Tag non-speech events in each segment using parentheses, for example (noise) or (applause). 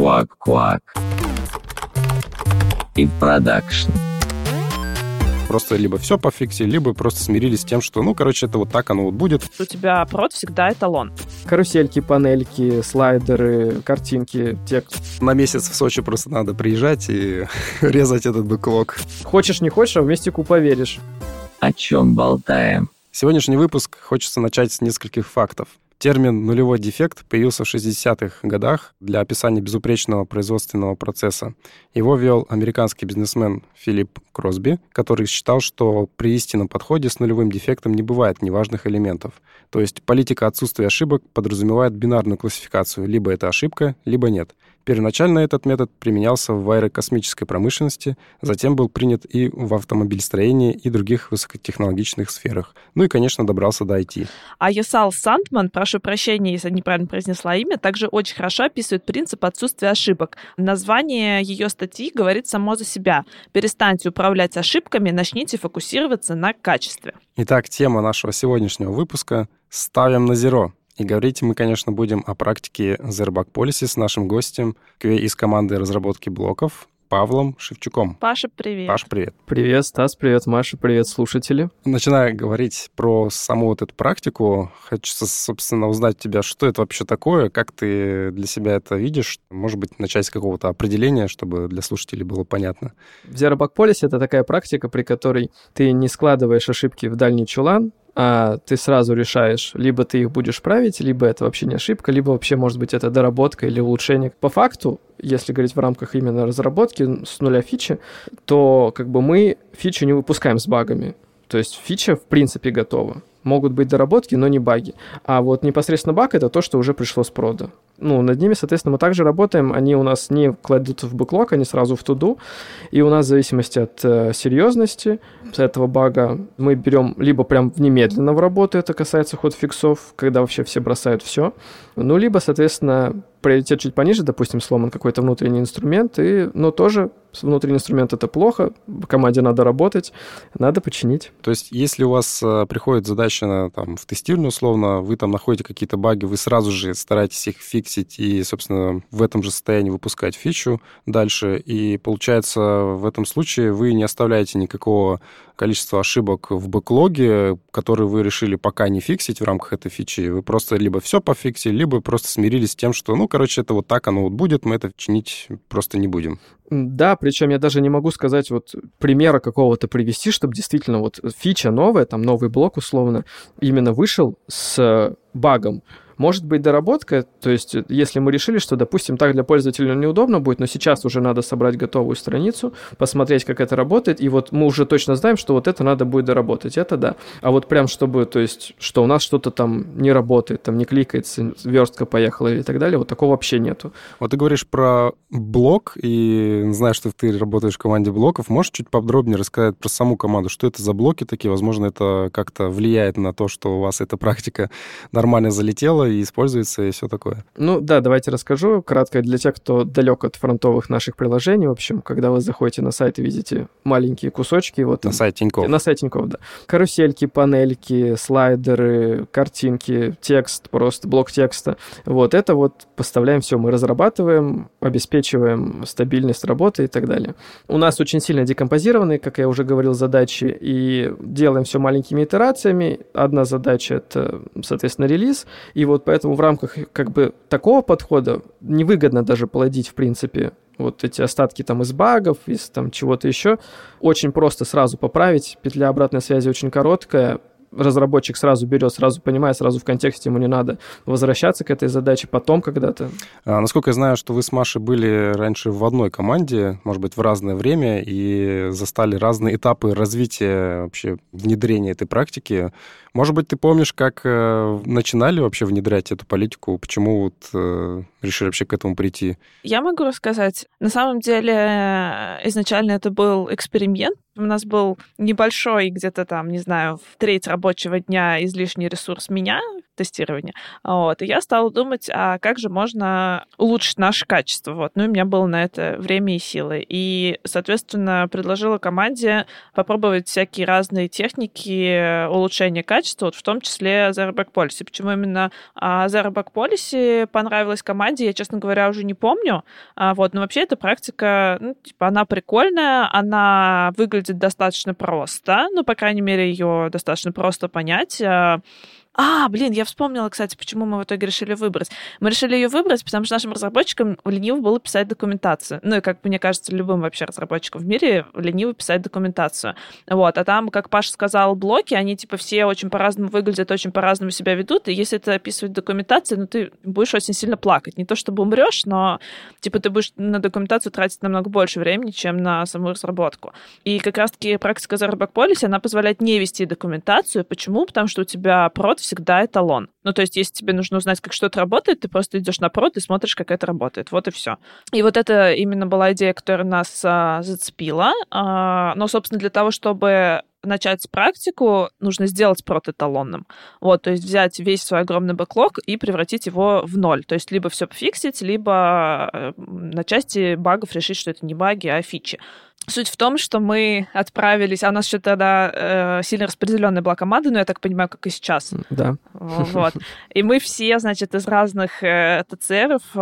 Квак-квак. И продакшн. Просто либо все пофиксили, либо просто смирились с тем, что, ну, короче, это вот так оно вот будет. У тебя прод всегда эталон. Карусельки, панельки, слайдеры, картинки, текст. На месяц в Сочи просто надо приезжать и (laughs) резать этот бэклог. Хочешь, не хочешь, а в мистику поверишь. О чем болтаем? Сегодняшний выпуск хочется начать с нескольких фактов. Термин «нулевой дефект» появился в 60-х годах для описания безупречного производственного процесса. Его вел американский бизнесмен Филипп Кросби, который считал, что при истинном подходе с нулевым дефектом не бывает неважных элементов. То есть политика отсутствия ошибок подразумевает бинарную классификацию. Либо это ошибка, либо нет. Первоначально этот метод применялся в аэрокосмической промышленности, затем был принят и в автомобильстроении и других высокотехнологичных сферах. Ну и, конечно, добрался до IT. А Ясал Сандман, прошу прощения, если неправильно произнесла имя, также очень хорошо описывает принцип отсутствия ошибок. Название ее статьи говорит само за себя. Перестаньте управлять ошибками, начните фокусироваться на качестве. Итак, тема нашего сегодняшнего выпуска «Ставим на зеро». И говорить мы, конечно, будем о практике Zerback Policy с нашим гостем QA из команды разработки блоков Павлом Шевчуком. Паша, привет. Паш, привет. Привет, Стас, привет, Маша, привет, слушатели. Начиная говорить про саму вот эту практику, хочется, собственно, узнать у тебя, что это вообще такое, как ты для себя это видишь, может быть, начать с какого-то определения, чтобы для слушателей было понятно. В Zero Bug Policy это такая практика, при которой ты не складываешь ошибки в дальний чулан, а ты сразу решаешь, либо ты их будешь править, либо это вообще не ошибка, либо вообще, может быть, это доработка или улучшение. По факту, если говорить в рамках именно разработки с нуля фичи, то как бы мы фичу не выпускаем с багами. То есть фича в принципе готова. Могут быть доработки, но не баги. А вот непосредственно баг — это то, что уже пришло с прода. Ну, над ними, соответственно, мы также работаем. Они у нас не кладут в бэклог, они сразу в туду. И у нас в зависимости от э, серьезности этого бага мы берем либо прям немедленно в работу, это касается ход фиксов, когда вообще все бросают все. Ну, либо, соответственно, приоритет чуть пониже, допустим, сломан какой-то внутренний инструмент, и, но тоже внутренний инструмент это плохо, в команде надо работать, надо починить. То есть, если у вас э, приходит задача на, там, в тестирование, условно, вы там находите какие-то баги, вы сразу же стараетесь их фиксить и, собственно, в этом же состоянии выпускать фичу дальше, и получается, в этом случае вы не оставляете никакого количества ошибок в бэклоге, которые вы решили пока не фиксить в рамках этой фичи. Вы просто либо все пофиксили, либо просто смирились с тем, что, ну, короче, это вот так оно вот будет, мы это чинить просто не будем. Да, причем я даже не могу сказать вот примера какого-то привести, чтобы действительно вот фича новая, там новый блок условно, именно вышел с багом. Может быть доработка, то есть если мы решили, что, допустим, так для пользователя неудобно будет, но сейчас уже надо собрать готовую страницу, посмотреть, как это работает, и вот мы уже точно знаем, что вот это надо будет доработать, это да. А вот прям чтобы, то есть, что у нас что-то там не работает, там не кликается, верстка поехала или так далее, вот такого вообще нету. Вот ты говоришь про блок, и знаешь, что ты работаешь в команде блоков, можешь чуть подробнее рассказать про саму команду, что это за блоки такие, возможно, это как-то влияет на то, что у вас эта практика нормально залетела, и используется, и все такое. Ну да, давайте расскажу кратко для тех, кто далек от фронтовых наших приложений. В общем, когда вы заходите на сайт и видите маленькие кусочки. Вот, на сайте Тинькофф. На сайте Тинькофф, да. Карусельки, панельки, слайдеры, картинки, текст, просто блок текста. Вот это вот поставляем все. Мы разрабатываем, обеспечиваем стабильность работы и так далее. У нас очень сильно декомпозированные, как я уже говорил, задачи, и делаем все маленькими итерациями. Одна задача — это, соответственно, релиз, и вот вот поэтому в рамках как бы такого подхода невыгодно даже плодить, в принципе, вот эти остатки там из багов, из там чего-то еще. Очень просто сразу поправить. Петля обратной связи очень короткая разработчик сразу берет, сразу понимает, сразу в контексте ему не надо возвращаться к этой задаче потом когда-то. А, насколько я знаю, что вы с Машей были раньше в одной команде, может быть, в разное время, и застали разные этапы развития вообще внедрения этой практики. Может быть, ты помнишь, как э, начинали вообще внедрять эту политику, почему вот э, решили вообще к этому прийти? Я могу рассказать. На самом деле, изначально это был эксперимент. У нас был небольшой, где-то там, не знаю, в треть рабочего дня излишний ресурс меня, тестирования. Вот. И я стала думать, а как же можно улучшить наше качество. Вот. Ну, и у меня было на это время и силы. И, соответственно, предложила команде попробовать всякие разные техники улучшения качества, вот в том числе Zero Back. Почему именно а, Zero Back Policy понравилась команде, я, честно говоря, уже не помню. А, вот. Но вообще эта практика, ну, типа, она прикольная, она выглядит достаточно просто, ну, по крайней мере, ее достаточно просто понять. А, блин, я вспомнила, кстати, почему мы в итоге решили выбрать. Мы решили ее выбрать, потому что нашим разработчикам лениво было писать документацию. Ну и, как мне кажется, любым вообще разработчикам в мире лениво писать документацию. Вот, а там, как Паша сказал, блоки, они типа все очень по-разному выглядят, очень по-разному себя ведут, и если ты описывать документацию, ну ты будешь очень сильно плакать. Не то чтобы умрешь, но типа ты будешь на документацию тратить намного больше времени, чем на саму разработку. И как раз-таки практика Zero Policy, она позволяет не вести документацию. Почему? Потому что у тебя прод всегда эталон. Ну, то есть, если тебе нужно узнать, как что-то работает, ты просто идешь на прод и смотришь, как это работает. Вот и все. И вот это именно была идея, которая нас а, зацепила. А, но, собственно, для того, чтобы начать практику, нужно сделать прот эталонным. Вот, то есть взять весь свой огромный бэклог и превратить его в ноль. То есть либо все пофиксить, либо э, на части багов решить, что это не баги, а фичи. Суть в том, что мы отправились, а у нас еще тогда э, сильно распределенная была команда, но я так понимаю, как и сейчас. Да. Вот. (laughs) И мы все, значит, из разных э, ТЦРов, э,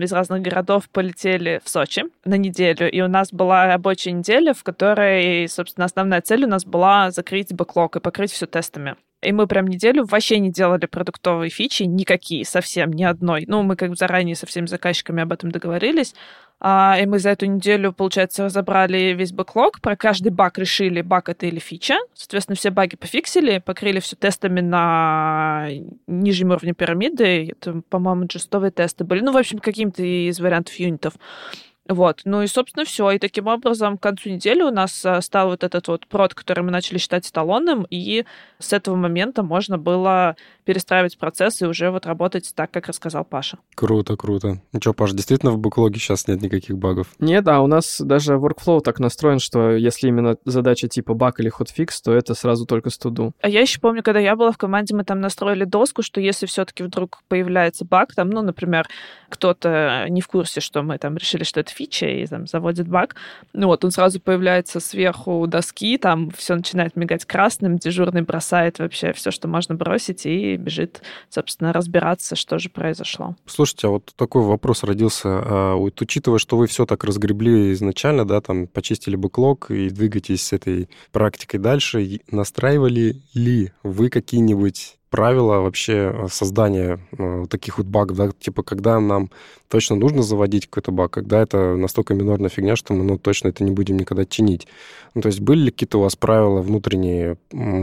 из разных городов полетели в Сочи на неделю. И у нас была рабочая неделя, в которой, собственно, основная цель у нас была закрыть бэклог и покрыть все тестами. И мы прям неделю вообще не делали продуктовые фичи, никакие, совсем, ни одной. Ну, мы как бы заранее со всеми заказчиками об этом договорились. А, и мы за эту неделю, получается, разобрали весь бэклог, про каждый баг решили, баг это или фича. Соответственно, все баги пофиксили, покрыли все тестами на нижнем уровне пирамиды. Это, по-моему, джестовые тесты были. Ну, в общем, каким-то из вариантов юнитов. Вот. Ну и, собственно, все. И таким образом, к концу недели у нас э, стал вот этот вот прод, который мы начали считать эталонным, и с этого момента можно было перестраивать процессы и уже вот работать так, как рассказал Паша. Круто, круто. Ну что, Паша, действительно в бэклоге сейчас нет никаких багов? Нет, а у нас даже workflow так настроен, что если именно задача типа баг или хотфикс, то это сразу только студу. А я еще помню, когда я была в команде, мы там настроили доску, что если все-таки вдруг появляется баг, там, ну, например, кто-то не в курсе, что мы там решили, что это фича, и там заводит баг, ну вот, он сразу появляется сверху доски, там все начинает мигать красным, дежурный бросает вообще все, что можно бросить, и бежит, собственно, разбираться, что же произошло. Слушайте, а вот такой вопрос родился. А, вот, учитывая, что вы все так разгребли изначально, да, там почистили бэклог и двигаетесь с этой практикой дальше, настраивали ли вы какие-нибудь правила вообще создания э, таких вот багов, да, типа, когда нам точно нужно заводить какой-то баг, когда это настолько минорная фигня, что мы, ну, точно это не будем никогда чинить. Ну, то есть были ли какие-то у вас правила внутренние,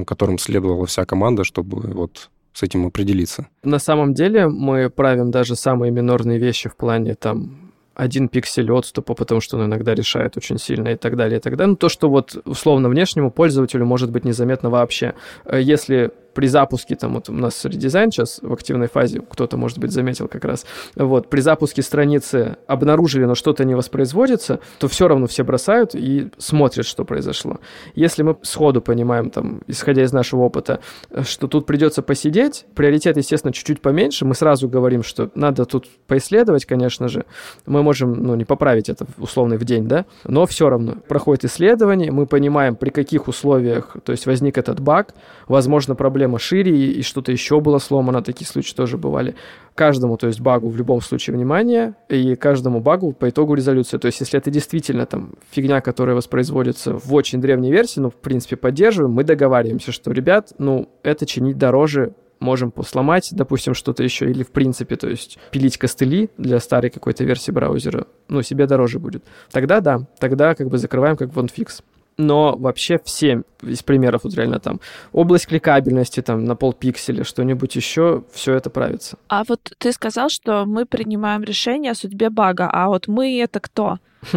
которым следовала вся команда, чтобы вот с этим определиться? На самом деле мы правим даже самые минорные вещи в плане там один пиксель отступа, потому что он иногда решает очень сильно и так далее, и так далее. Ну, то, что вот условно внешнему пользователю может быть незаметно вообще. Э, если при запуске, там вот у нас редизайн сейчас в активной фазе, кто-то, может быть, заметил как раз, вот, при запуске страницы обнаружили, но что-то не воспроизводится, то все равно все бросают и смотрят, что произошло. Если мы сходу понимаем, там, исходя из нашего опыта, что тут придется посидеть, приоритет, естественно, чуть-чуть поменьше, мы сразу говорим, что надо тут поисследовать, конечно же, мы можем, ну, не поправить это условно в день, да, но все равно проходит исследование, мы понимаем, при каких условиях, то есть возник этот баг, возможно, проблема проблема шире, и что-то еще было сломано, такие случаи тоже бывали. Каждому, то есть багу в любом случае внимание, и каждому багу по итогу резолюция. То есть если это действительно там фигня, которая воспроизводится в очень древней версии, ну, в принципе, поддерживаем, мы договариваемся, что, ребят, ну, это чинить дороже, можем сломать, допустим, что-то еще, или в принципе, то есть пилить костыли для старой какой-то версии браузера, ну, себе дороже будет. Тогда да, тогда как бы закрываем как фикс но вообще все из примеров вот реально там область кликабельности там на полпикселя, что-нибудь еще, все это правится. А вот ты сказал, что мы принимаем решение о судьбе бага, а вот мы это кто? (laughs)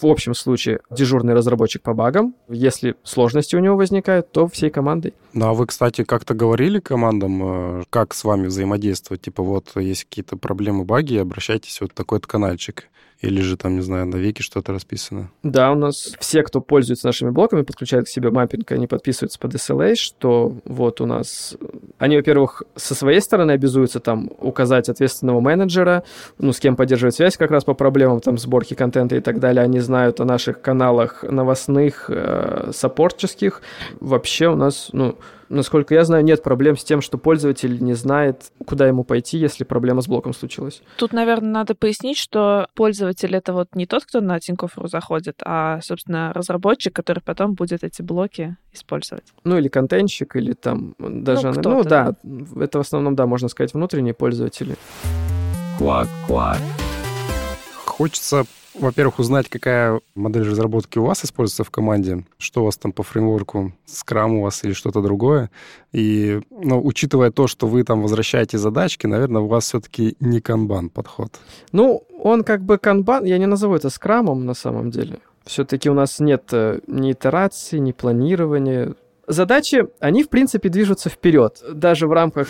В общем случае дежурный разработчик по багам. Если сложности у него возникают, то всей командой. Ну, а вы, кстати, как-то говорили командам, э, как с вами взаимодействовать? Типа, вот, есть какие-то проблемы, баги, обращайтесь вот такой-то каналчик. Или же там, не знаю, на веке что-то расписано? Да, у нас все, кто пользуется нашими блоками, подключают к себе маппинг, они подписываются под SLA, что вот у нас... Они, во-первых, со своей стороны обязуются там указать ответственного менеджера, ну, с кем поддерживать связь как раз по проблемам там сборки контента и так далее. Они знают о наших каналах новостных, э, саппортческих. Вообще у нас, ну, Насколько я знаю, нет проблем с тем, что пользователь не знает, куда ему пойти, если проблема с блоком случилась. Тут, наверное, надо пояснить, что пользователь — это вот не тот, кто на Тинькофф.ру заходит, а, собственно, разработчик, который потом будет эти блоки использовать. Ну, или контентщик, или там даже... Ну, ну да, да, это в основном, да, можно сказать, внутренние пользователи. Квак-квак. Хочется во-первых, узнать, какая модель разработки у вас используется в команде, что у вас там по фреймворку, скрам у вас или что-то другое. И, ну, учитывая то, что вы там возвращаете задачки, наверное, у вас все-таки не канбан подход. Ну, он как бы канбан, я не назову это скрамом на самом деле. Все-таки у нас нет э, ни итерации, ни планирования задачи, они, в принципе, движутся вперед. Даже в рамках...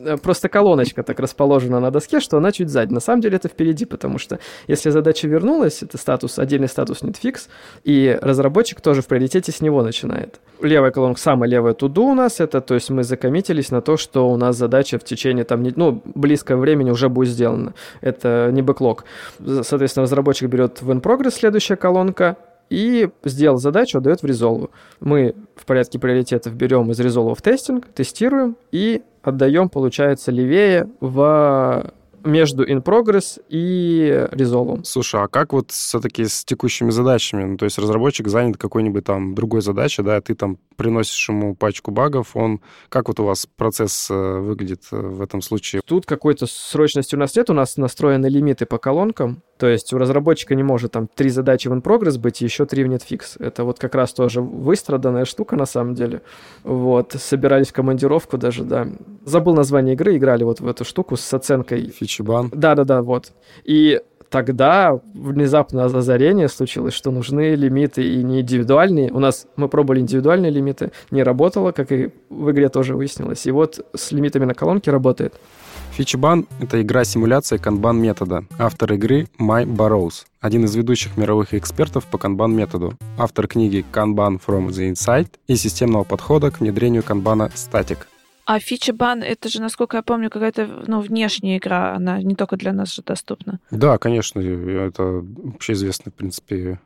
Э, просто колоночка так расположена на доске, что она чуть сзади. На самом деле это впереди, потому что если задача вернулась, это статус, отдельный статус netfix, и разработчик тоже в приоритете с него начинает. Левая колонка, самая левая туду у нас, это, то есть мы закоммитились на то, что у нас задача в течение там, ну, близкого времени уже будет сделана. Это не бэклог. Соответственно, разработчик берет в in progress следующая колонка, и сделал задачу, отдает в резолву. Мы в порядке приоритетов берем из резолва в тестинг, тестируем и отдаем, получается, левее в между in progress и resolve. Слушай, а как вот все-таки с текущими задачами? Ну, то есть разработчик занят какой-нибудь там другой задачей, да, ты там приносишь ему пачку багов, он... Как вот у вас процесс э, выглядит э, в этом случае? Тут какой-то срочности у нас нет, у нас настроены лимиты по колонкам, то есть у разработчика не может там три задачи в in-progress быть и еще три в netfix. Это вот как раз тоже выстраданная штука на самом деле. Вот, собирались в командировку даже, да. Забыл название игры, играли вот в эту штуку с оценкой. Фичибан. Да-да-да, вот. И тогда внезапно озарение случилось, что нужны лимиты и не индивидуальные. У нас мы пробовали индивидуальные лимиты, не работало, как и в игре тоже выяснилось. И вот с лимитами на колонке работает. Фичбан — это игра-симуляция канбан-метода. Автор игры Май Барроуз, один из ведущих мировых экспертов по канбан-методу, автор книги Kanban from the Inside и системного подхода к внедрению канбана Static. А фичебан, это же, насколько я помню, какая-то ну, внешняя игра, она не только для нас же доступна. Да, конечно, это общеизвестный, в принципе,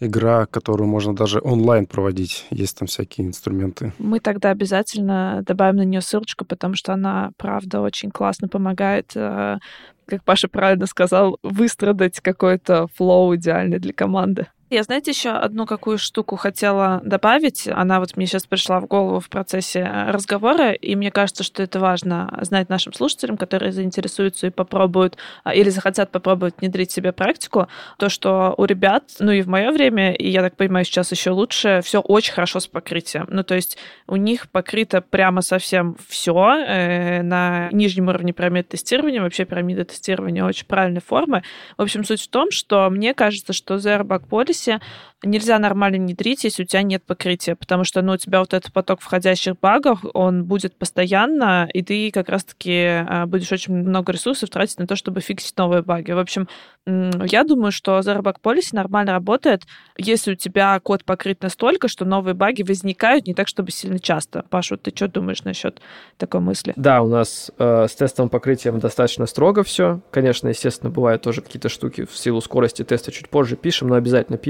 игра, которую можно даже онлайн проводить. Есть там всякие инструменты. Мы тогда обязательно добавим на нее ссылочку, потому что она, правда, очень классно помогает э, как Паша правильно сказал, выстрадать какой-то флоу идеальный для команды. Я, знаете, еще одну какую штуку хотела добавить. Она вот мне сейчас пришла в голову в процессе разговора, и мне кажется, что это важно знать нашим слушателям, которые заинтересуются и попробуют а, или захотят попробовать внедрить себе практику, то, что у ребят, ну и в мое время, и я так понимаю, сейчас еще лучше, все очень хорошо с покрытием. Ну, то есть у них покрыто прямо совсем все э, на нижнем уровне пирамиды тестирования. Вообще пирамида тестирования очень правильной формы. В общем, суть в том, что мне кажется, что Zero Bug Policy сервисе нельзя нормально внедрить, если у тебя нет покрытия, потому что ну, у тебя вот этот поток входящих багов, он будет постоянно, и ты как раз-таки а, будешь очень много ресурсов тратить на то, чтобы фиксить новые баги. В общем, я думаю, что Zero Bug нормально работает, если у тебя код покрыт настолько, что новые баги возникают не так, чтобы сильно часто. Паша, ты что думаешь насчет такой мысли? Да, у нас э, с тестовым покрытием достаточно строго все. Конечно, естественно, бывают тоже какие-то штуки в силу скорости теста чуть позже пишем, но обязательно пишем.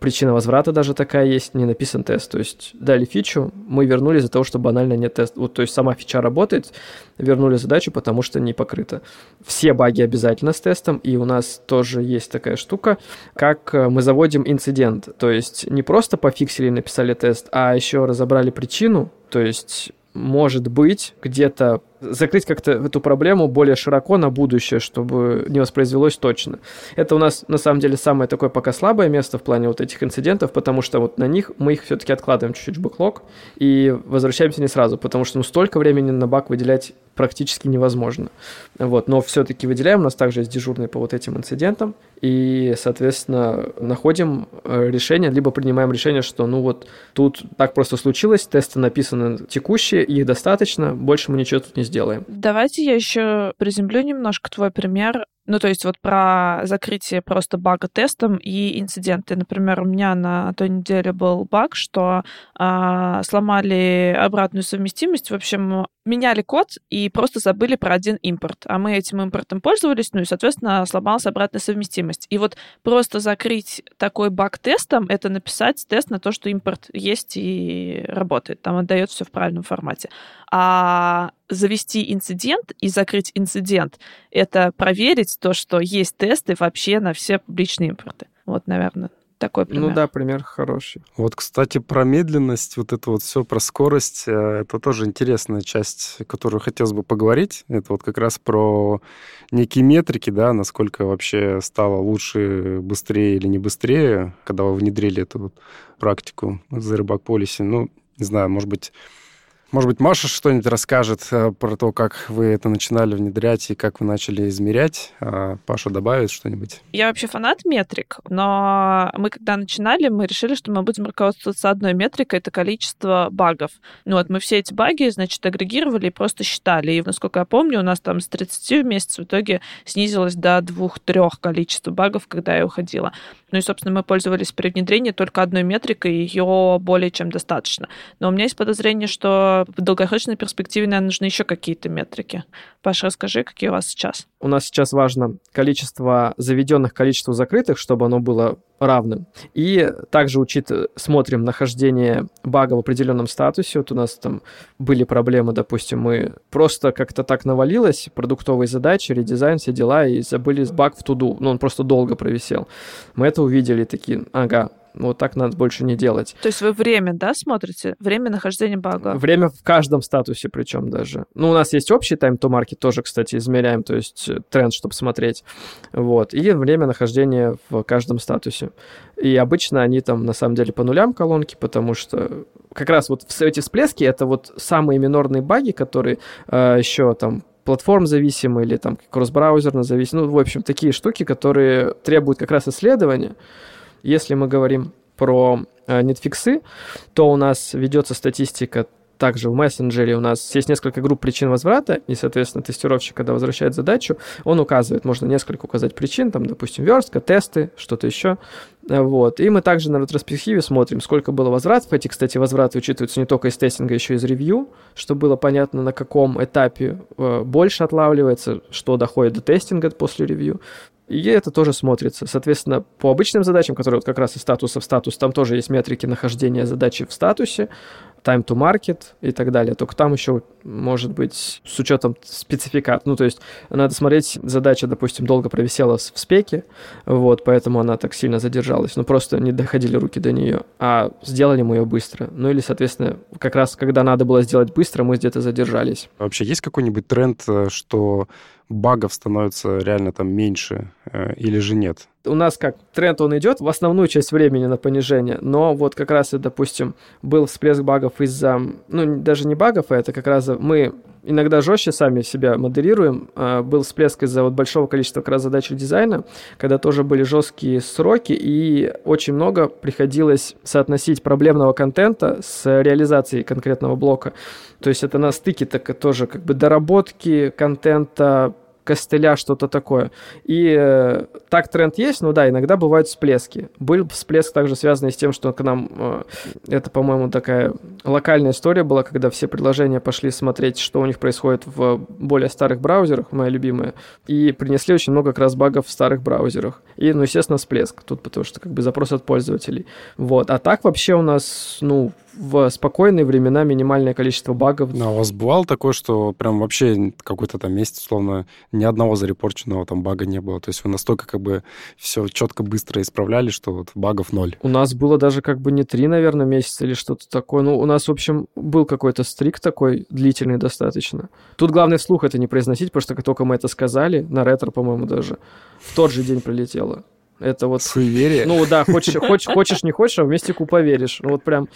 Причина возврата даже такая есть, не написан тест. То есть дали фичу, мы вернули из-за того, что банально нет теста. Вот, то есть сама фича работает, вернули задачу, потому что не покрыта. Все баги обязательно с тестом, и у нас тоже есть такая штука, как э, мы заводим инцидент. То есть не просто пофиксили и написали тест, а еще разобрали причину, то есть может быть, где-то закрыть как-то эту проблему более широко на будущее, чтобы не воспроизвелось точно. Это у нас, на самом деле, самое такое пока слабое место в плане вот этих инцидентов, потому что вот на них мы их все-таки откладываем чуть-чуть в бэклог и возвращаемся не сразу, потому что ну столько времени на баг выделять практически невозможно. Вот, но все-таки выделяем, у нас также есть дежурный по вот этим инцидентам, и, соответственно, находим э, решение, либо принимаем решение, что ну вот тут так просто случилось, тесты написаны текущие, их достаточно, больше мы ничего тут не сделаем. Давайте я еще приземлю немножко твой пример ну, то есть вот про закрытие просто бага тестом и инциденты. Например, у меня на той неделе был баг, что э, сломали обратную совместимость. В общем, меняли код и просто забыли про один импорт. А мы этим импортом пользовались, ну и, соответственно, сломалась обратная совместимость. И вот просто закрыть такой баг тестом — это написать тест на то, что импорт есть и работает. Там отдает все в правильном формате. А завести инцидент и закрыть инцидент — это проверить то, что есть тесты вообще на все публичные импорты. Вот, наверное, такой пример. Ну да, пример хороший. Вот, кстати, про медленность, вот это вот все про скорость, э, это тоже интересная часть, которую хотелось бы поговорить. Это вот как раз про некие метрики, да, насколько вообще стало лучше, быстрее или не быстрее, когда вы внедрили эту вот практику Zero Bug Policy. Ну, не знаю, может быть, может быть, Маша что-нибудь расскажет э, про то, как вы это начинали внедрять и как вы начали измерять. А Паша добавит что-нибудь. Я вообще фанат метрик, но мы когда начинали, мы решили, что мы будем руководствоваться одной метрикой, это количество багов. Ну вот мы все эти баги, значит, агрегировали и просто считали. И, насколько я помню, у нас там с 30 в месяц в итоге снизилось до двух-трех количества багов, когда я уходила. Ну и, собственно, мы пользовались при внедрении только одной метрикой, ее более чем достаточно. Но у меня есть подозрение, что в долгосрочной перспективе, наверное, нужны еще какие-то метрики. Паша, расскажи, какие у вас сейчас? У нас сейчас важно количество заведенных, количество закрытых, чтобы оно было равным. И также учит, смотрим нахождение бага в определенном статусе. Вот у нас там были проблемы, допустим, мы просто как-то так навалилось, продуктовые задачи, редизайн, все дела, и забыли баг в туду. Ну, он просто долго провисел. Мы это увидели, такие, ага, вот так надо больше не делать. То есть вы время, да, смотрите? Время нахождения бага? Время в каждом статусе причем даже. Ну, у нас есть общий тайм-то-маркет тоже, кстати, измеряем, то есть э, тренд, чтобы смотреть. Вот. И время нахождения в каждом статусе. И обычно они там на самом деле по нулям колонки, потому что как раз вот эти всплески — это вот самые минорные баги, которые э, еще там платформ зависимые или там кросс-браузерно зависимые. Ну, в общем, такие штуки, которые требуют как раз исследования. Если мы говорим про э, нетфиксы, то у нас ведется статистика также в мессенджере у нас есть несколько групп причин возврата, и, соответственно, тестировщик, когда возвращает задачу, он указывает, можно несколько указать причин, там, допустим, верстка, тесты, что-то еще. Вот. И мы также на ретроспективе смотрим, сколько было возвратов. Эти, кстати, возвраты учитываются не только из тестинга, еще и из ревью, чтобы было понятно, на каком этапе э, больше отлавливается, что доходит до тестинга после ревью. И это тоже смотрится. Соответственно, по обычным задачам, которые вот как раз из статуса в статус, там тоже есть метрики нахождения задачи в статусе, time to market и так далее. Только там еще может быть с учетом спецификат. Ну, то есть надо смотреть, задача, допустим, долго провисела в спеке, вот, поэтому она так сильно задержалась. Ну, просто не доходили руки до нее, а сделали мы ее быстро. Ну, или, соответственно, как раз когда надо было сделать быстро, мы где-то задержались. Вообще есть какой-нибудь тренд, э, что багов становится реально там меньше э, или же нет? У нас как тренд он идет в основную часть времени на понижение, но вот как раз и, допустим, был всплеск багов из-за, ну, даже не багов, а это как раз мы иногда жестче сами себя модерируем. А, был всплеск из-за вот большого количества как раз задач дизайна, когда тоже были жесткие сроки, и очень много приходилось соотносить проблемного контента с реализацией конкретного блока. То есть это на стыке так тоже как бы доработки контента, костыля, что-то такое. И э, так тренд есть, но да, иногда бывают всплески. Был всплеск также связанный с тем, что к нам, э, это, по-моему, такая локальная история была, когда все предложения пошли смотреть, что у них происходит в более старых браузерах, моя любимая, и принесли очень много как раз багов в старых браузерах. И, ну, естественно, всплеск тут, потому что как бы запрос от пользователей. Вот. А так вообще у нас, ну, в спокойные времена минимальное количество багов. Но у вас бывало такое, что прям вообще какой-то там месяц, условно, ни одного зарепорченного там бага не было? То есть вы настолько как бы все четко, быстро исправляли, что вот багов ноль? У нас было даже как бы не три, наверное, месяца или что-то такое. Ну, у нас, в общем, был какой-то стрик такой, длительный достаточно. Тут главное вслух это не произносить, потому что как только мы это сказали, на ретро, по-моему, даже, в тот же день прилетело. Это вот... Суеверие. Ну да, хочешь, хочешь, хочешь, не хочешь, а в мистику поверишь. Ну вот прям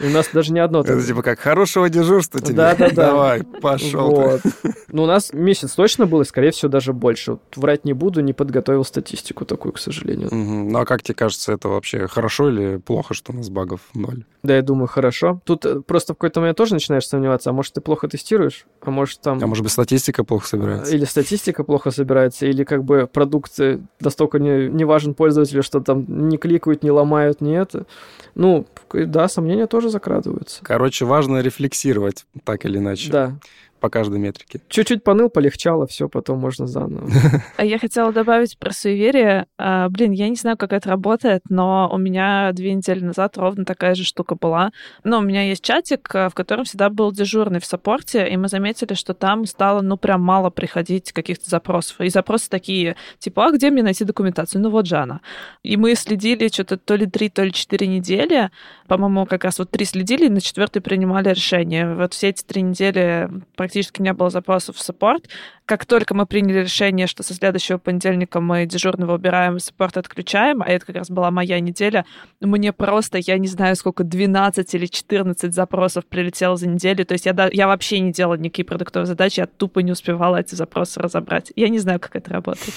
У нас даже не одно. Это типа как хорошего дежурства тебе. Да-да-да. Давай, пошел. Вот. Ну, у нас месяц точно был, и, скорее всего, даже больше. Вот Врать не буду, не подготовил статистику такую, к сожалению. Мгм. Ну а как тебе кажется, это вообще хорошо или плохо, что у нас багов ноль? Да, я думаю, хорошо. Тут э, просто в какой-то момент тоже начинаешь сомневаться, а может, ты плохо тестируешь, а может, там... А может быть статистика плохо собирается? Или статистика плохо собирается, или как бы продукт э, настолько не, не важен пользователю, что там не кликают, не ломают, не это. Ну, да, сомнения тоже закрадываются. Короче, важно рефлексировать так или иначе Да. по каждой метрике. Чуть-чуть поныл, полегчало, все, потом можно заново. (laughs) А я хотела добавить про суеверие. А, блин, я не знаю, как это работает, но у меня две недели назад ровно такая же штука была. Ну, у меня есть чатик, а, в котором всегда был дежурный в саппорте, и мы заметили, что там стало, ну, прям мало приходить каких-то запросов. И запросы такие, типа, а где мне найти документацию? Ну, вот же она. И мы следили что-то то ли три, то ли четыре недели. По-моему, как раз вот три следили, и на четвертый принимали решение. Вот все эти три недели практически не было запросов в саппорт. Как только мы приняли решение, что со следующего понедельника мы дежурного убираем, саппорт отключаем, а это как раз была моя неделя, мне просто, я не знаю, сколько, 12 или 14 запросов прилетело за неделю. То есть я, да- я вообще не делала никакие продуктовые задачи, я тупо не успевала эти запросы разобрать. Я не знаю, как это работает.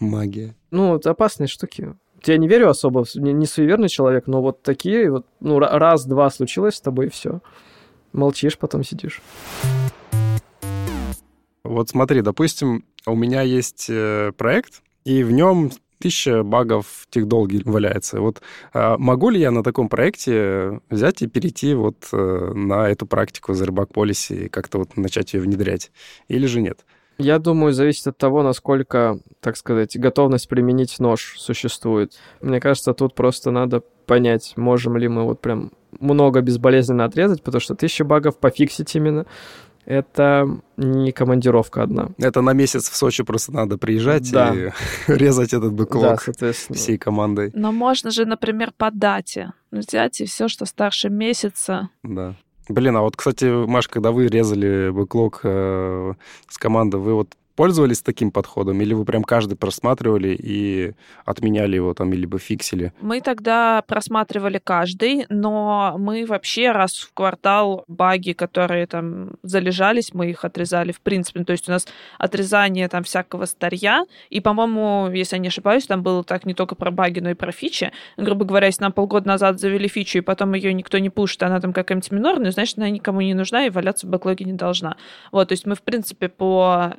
Магия. Ну, это опасные штуки. Я не верю особо, не, суеверный человек, но вот такие вот, ну, ра- раз-два случилось с тобой, и все. Молчишь, потом сидишь. Вот смотри, допустим, у меня есть э, проект, и в нем тысяча багов техдолги валяется. Вот а, могу ли я на таком проекте взять и перейти вот э, на эту практику Zerback Policy и как-то вот начать ее внедрять? Или же нет? Я думаю, зависит от того, насколько, так сказать, готовность применить нож существует. Мне кажется, тут просто надо понять, можем ли мы вот прям много безболезненно отрезать, потому что тысяча багов пофиксить именно, это не командировка одна. Это на месяц в Сочи просто надо приезжать Да. и (laughs) резать этот Да, бэклог соответственно. всей командой. Но можно же, например, по дате взять и все, что старше месяца. Да. Блин, а вот, кстати, Маш, когда вы резали бэклог э, с командой, вы вот пользовались таким подходом? Или вы прям каждый просматривали и отменяли его там, либо фиксили? Мы тогда просматривали каждый, но мы вообще раз в квартал баги, которые там залежались, мы их отрезали в принципе. Ну, То есть у нас отрезание там всякого старья, и, по-моему, если я не ошибаюсь, там было так не только про баги, но и про фичи. Грубо говоря, если нам полгода назад завели фичу, и потом ее никто не пушит, она там какая-нибудь минорная, значит, она никому не нужна и валяться в бэклоге не должна. Вот, то есть мы, в принципе, по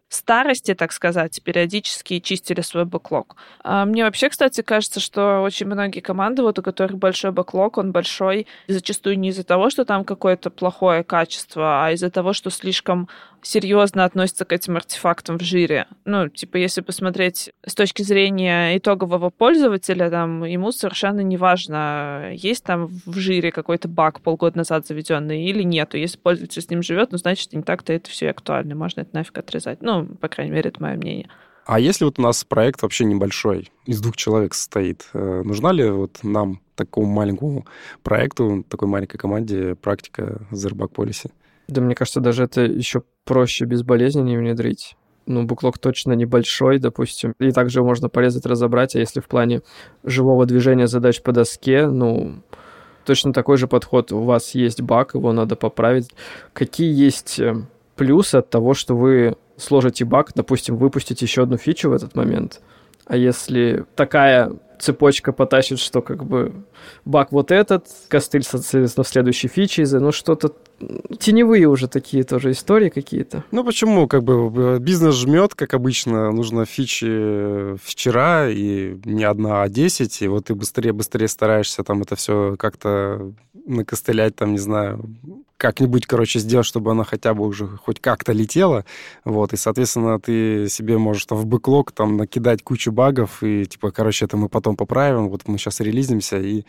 старости, так сказать, периодически чистили свой бэклог. А Мне вообще, кстати, кажется, что очень многие команды, вот у которых большой бэклог, он большой зачастую не из-за того, что там какое-то плохое качество, а из-за того, что слишком серьезно относятся к этим артефактам в жире. Ну, типа, если посмотреть с точки зрения итогового пользователя, там, ему совершенно не важно, есть там в жире какой-то баг полгода назад заведенный или нету. Если пользователь с ним живет, ну, значит, не так-то это все актуально. Можно это нафиг отрезать. Ну, по крайней мере, это мое мнение. А если вот у нас проект вообще небольшой, из двух человек состоит, э, нужна ли вот нам, такому маленькому проекту, такой маленькой команде, практика Zerback Policy? Да, мне кажется, даже это еще проще безболезненнее внедрить. Ну, буклок точно небольшой, допустим. И также можно порезать, разобрать. А если в плане живого движения задач по доске, ну, точно такой же подход. У вас есть баг, его надо поправить. Какие есть э, плюсы от того, что вы сложите баг, допустим, выпустите еще одну фичу в этот момент, а если такая цепочка потащит, что как бы баг вот этот, костыль, соответственно, в следующей фиче, ну что-то теневые уже такие тоже истории какие-то. Ну почему? Как бы э, бизнес жмет, как обычно, нужно фичи э, вчера, и не одна, а 10, и вот ты быстрее-быстрее стараешься там это все как-то накостылять, там, не знаю, как-нибудь, короче, сделать, чтобы она хотя бы уже хоть как-то летела, вот, и, соответственно, ты себе можешь там в бэклог там накидать кучу багов, и, типа, короче, это мы потом поправим, вот мы сейчас релизимся, и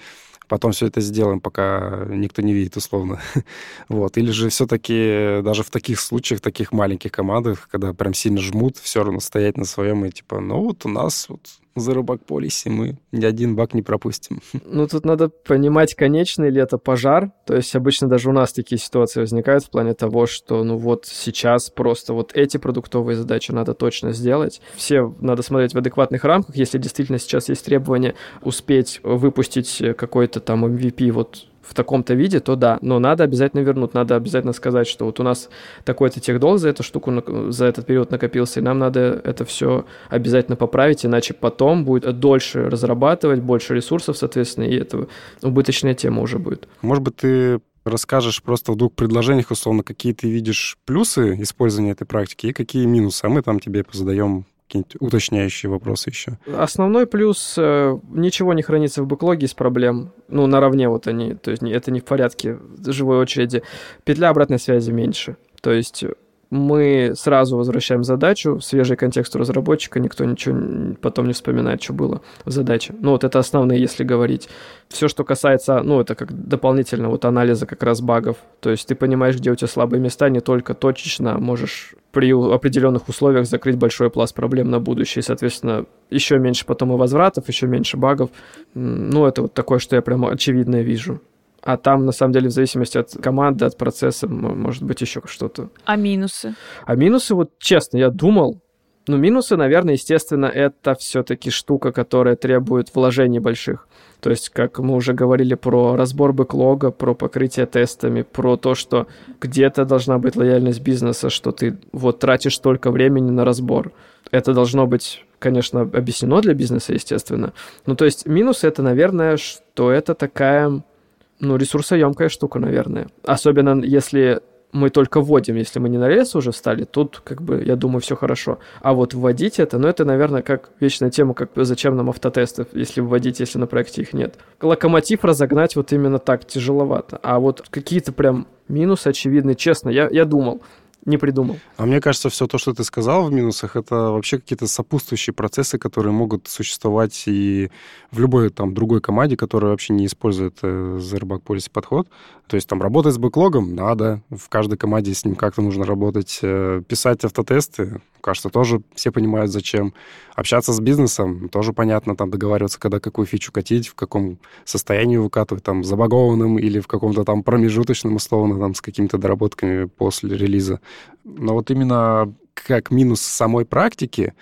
потом все это сделаем, пока никто не видит, условно. (laughs) Вот. Или же все-таки даже в таких случаях, таких маленьких командах, когда прям сильно жмут, все равно стоять на своем и типа, ну вот у нас вот Zero Bug Policy мы ни один баг не пропустим. (laughs) Ну, тут надо понимать, конечный ли это пожар. То есть обычно даже у нас такие ситуации возникают в плане того, что ну вот сейчас просто вот эти продуктовые задачи надо точно сделать. Все надо смотреть в адекватных рамках. Если действительно сейчас есть требование успеть выпустить какой-то там MVP вот в таком-то виде, то да, но надо обязательно вернуть, надо обязательно сказать, что вот у нас такой-то техдолг за эту штуку, за этот период накопился, и нам надо это все обязательно поправить, иначе потом будет дольше разрабатывать, больше ресурсов, соответственно, и это убыточная тема уже будет. Может быть, ты расскажешь просто в двух предложениях, условно, какие ты видишь плюсы использования этой практики и какие минусы, а мы там тебе задаем какие-нибудь уточняющие вопросы еще? Основной плюс э, ничего не хранится в бэклоге из проблем. Ну, наравне вот они, то есть это не в порядке живой очереди. Петля обратной связи меньше. То есть мы сразу возвращаем задачу, свежий контекст у разработчика, никто ничего потом не вспоминает, что было в задаче. Ну, вот это основное, если говорить. Все, что касается, ну, это как дополнительно вот анализа как раз багов. То есть ты понимаешь, где у тебя слабые места, не только точечно, можешь при определенных условиях закрыть большой пласт проблем на будущее. И, соответственно, еще меньше потом и возвратов, еще меньше багов. Ну, это вот такое, что я прямо очевидно вижу. А там, на самом деле, в зависимости от команды, от процесса, может быть еще что-то. А минусы? А минусы, вот честно, я думал, ну, минусы, наверное, естественно, это все-таки штука, которая требует вложений больших. То есть, как мы уже говорили про разбор бэклога, про покрытие тестами, про то, что где-то должна быть лояльность бизнеса, что ты вот тратишь столько времени на разбор. Это должно быть, конечно, объяснено для бизнеса, естественно. Ну, то есть, минусы это, наверное, что это такая ну, ресурсоемкая штука, наверное. Особенно если мы только вводим, если мы не на рельсы уже встали, тут, как бы, я думаю, все хорошо. А вот вводить это, ну, это, наверное, как вечная тема, как зачем нам автотесты, если вводить, если на проекте их нет. Локомотив разогнать вот именно так тяжеловато. А вот какие-то прям минусы очевидные, честно, я, я думал, не придумал. А мне кажется, все то, что ты сказал в минусах, это вообще какие-то сопутствующие процессы, которые могут существовать и в любой там другой команде, которая вообще не использует э, Zero Policy подход. То есть там работать с бэклогом надо, в каждой команде с ним как-то нужно работать. Э, писать автотесты, кажется, тоже все понимают, зачем. Общаться с бизнесом, тоже понятно, там договариваться, когда какую фичу катить, в каком состоянии выкатывать, там, забагованным или в каком-то там промежуточном, условно, там, с какими-то доработками после релиза. Но вот именно как минус самой практики,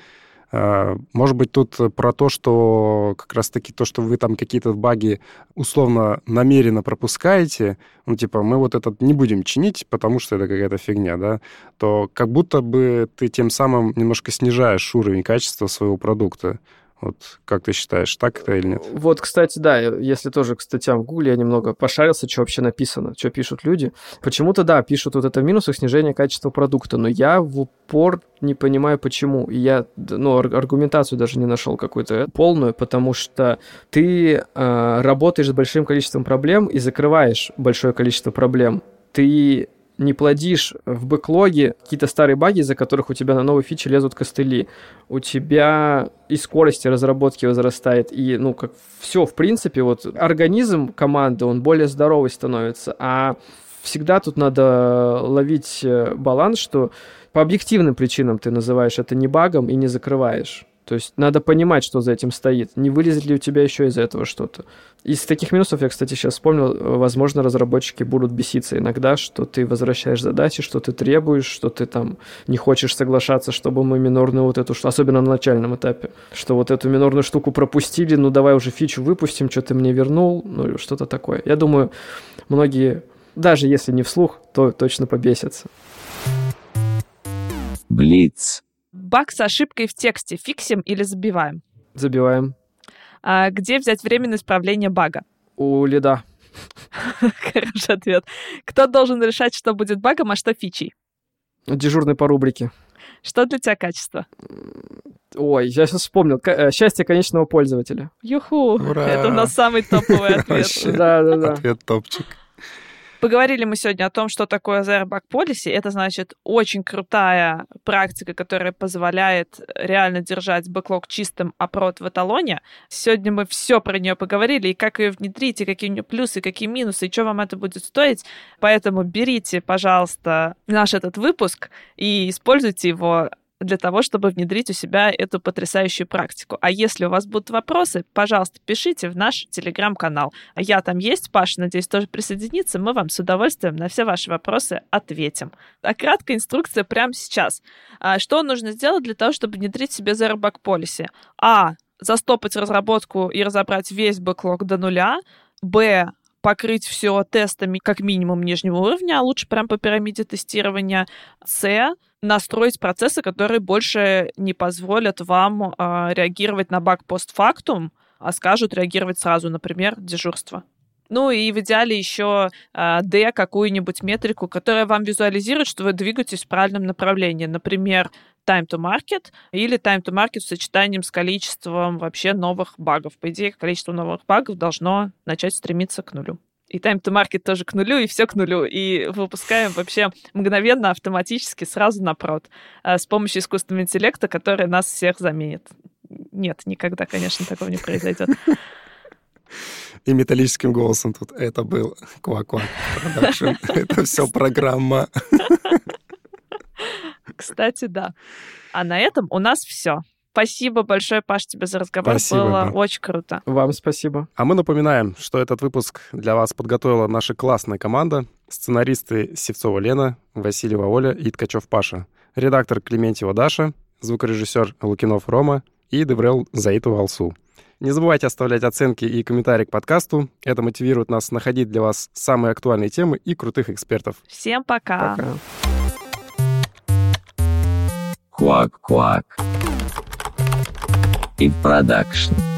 э, может быть, тут про то, что как раз-таки то, что вы там какие-то баги условно намеренно пропускаете, ну, типа, мы вот этот не будем чинить, потому что это какая-то фигня, да, то как будто бы ты тем самым немножко снижаешь уровень качества своего продукта. Вот как ты считаешь, так это или нет? Вот, кстати, да, если тоже к статьям в Гугле я немного пошарился, что вообще написано, что пишут люди. Почему-то, да, пишут вот это в минусах снижение качества продукта, но я в упор не понимаю, почему. И я, ну, аргументацию даже не нашел какую-то полную, потому что ты э, работаешь с большим количеством проблем и закрываешь большое количество проблем. Ты не плодишь в бэклоге какие-то старые баги, из-за которых у тебя на новые фичи лезут костыли. У тебя и скорость разработки возрастает, и, ну, как все, в принципе, вот организм команды, он более здоровый становится, а всегда тут надо ловить э, баланс, что по объективным причинам ты называешь это не багом и не закрываешь. То есть надо понимать, что за этим стоит. Не вылезет ли у тебя еще из этого что-то. Из таких минусов я, кстати, сейчас вспомнил, возможно, разработчики будут беситься иногда, что ты возвращаешь задачи, что ты требуешь, что ты там не хочешь соглашаться, чтобы мы минорную вот эту, особенно на начальном этапе, что вот эту минорную штуку пропустили, ну давай уже фичу выпустим, что ты мне вернул, ну что-то такое. Я думаю, многие, даже если не вслух, то точно побесятся. Блиц. Баг с ошибкой в тексте фиксим или забиваем? Забиваем. А где взять время на исправление бага? У лида. (laughs) Хороший ответ. Кто должен решать, что будет багом, а что фичей? Дежурный по рубрике. Что для тебя качество? Ой, я сейчас вспомнил. Э, счастье конечного пользователя. Юху! Ура! Это у нас самый топовый (laughs) ответ. Да, да, да. Ответ топчик. Поговорили мы сегодня о том, что такое Zero Bug Policy. Это значит очень крутая практика, которая позволяет реально держать бэклог чистым, а прод в эталоне. Сегодня мы все про нее поговорили, и как ее внедрить, и какие у нее плюсы, какие минусы, и что вам это будет стоить. Поэтому берите, пожалуйста, наш этот выпуск и используйте его для того, чтобы внедрить у себя эту потрясающую практику. А если у вас будут вопросы, пожалуйста, пишите в наш телеграм-канал. Я там есть, Паша, надеюсь, тоже присоединится. Мы вам с удовольствием на все ваши вопросы ответим. А краткая инструкция прямо сейчас. А, что нужно сделать для того, чтобы внедрить себе Zero Bug Policy? А. Застопать разработку и разобрать весь бэклог до нуля. Б покрыть все тестами как минимум нижнего уровня, а лучше прям по пирамиде тестирования. С настроить процессы, которые больше не позволят вам э, реагировать на баг постфактум, а скажут реагировать сразу, например, дежурство. Ну и в идеале еще э, D какую-нибудь метрику, которая вам визуализирует, что вы двигаетесь в правильном направлении. Например, time to market или time to market с сочетанием с количеством вообще новых багов. По идее, количество новых багов должно начать стремиться к нулю. И time to market тоже к нулю, и все к нулю. И выпускаем вообще мгновенно, автоматически, сразу на прод. А с помощью искусственного интеллекта, который нас всех заменит. Нет, никогда, конечно, такого не произойдет. И металлическим голосом тут это был Квак-Квак Продакшн. (laughs) Это все программа. Кстати, да. А на этом у нас все. Спасибо большое, Паш, тебе за разговор. Спасибо, Было да. очень круто. Вам спасибо. А мы напоминаем, что этот выпуск для вас подготовила наша классная команда. Сценаристы Севцова Лена, Васильева Оля и Ткачев Паша. Редактор Клементьева Даша, звукорежиссер Лукинов Рома и Деврел Заитова Алсу. Не забывайте оставлять оценки и комментарии к подкасту. Это мотивирует нас находить для вас самые актуальные темы и крутых экспертов. Всем пока. Пока. Quack Quack. И продакшн.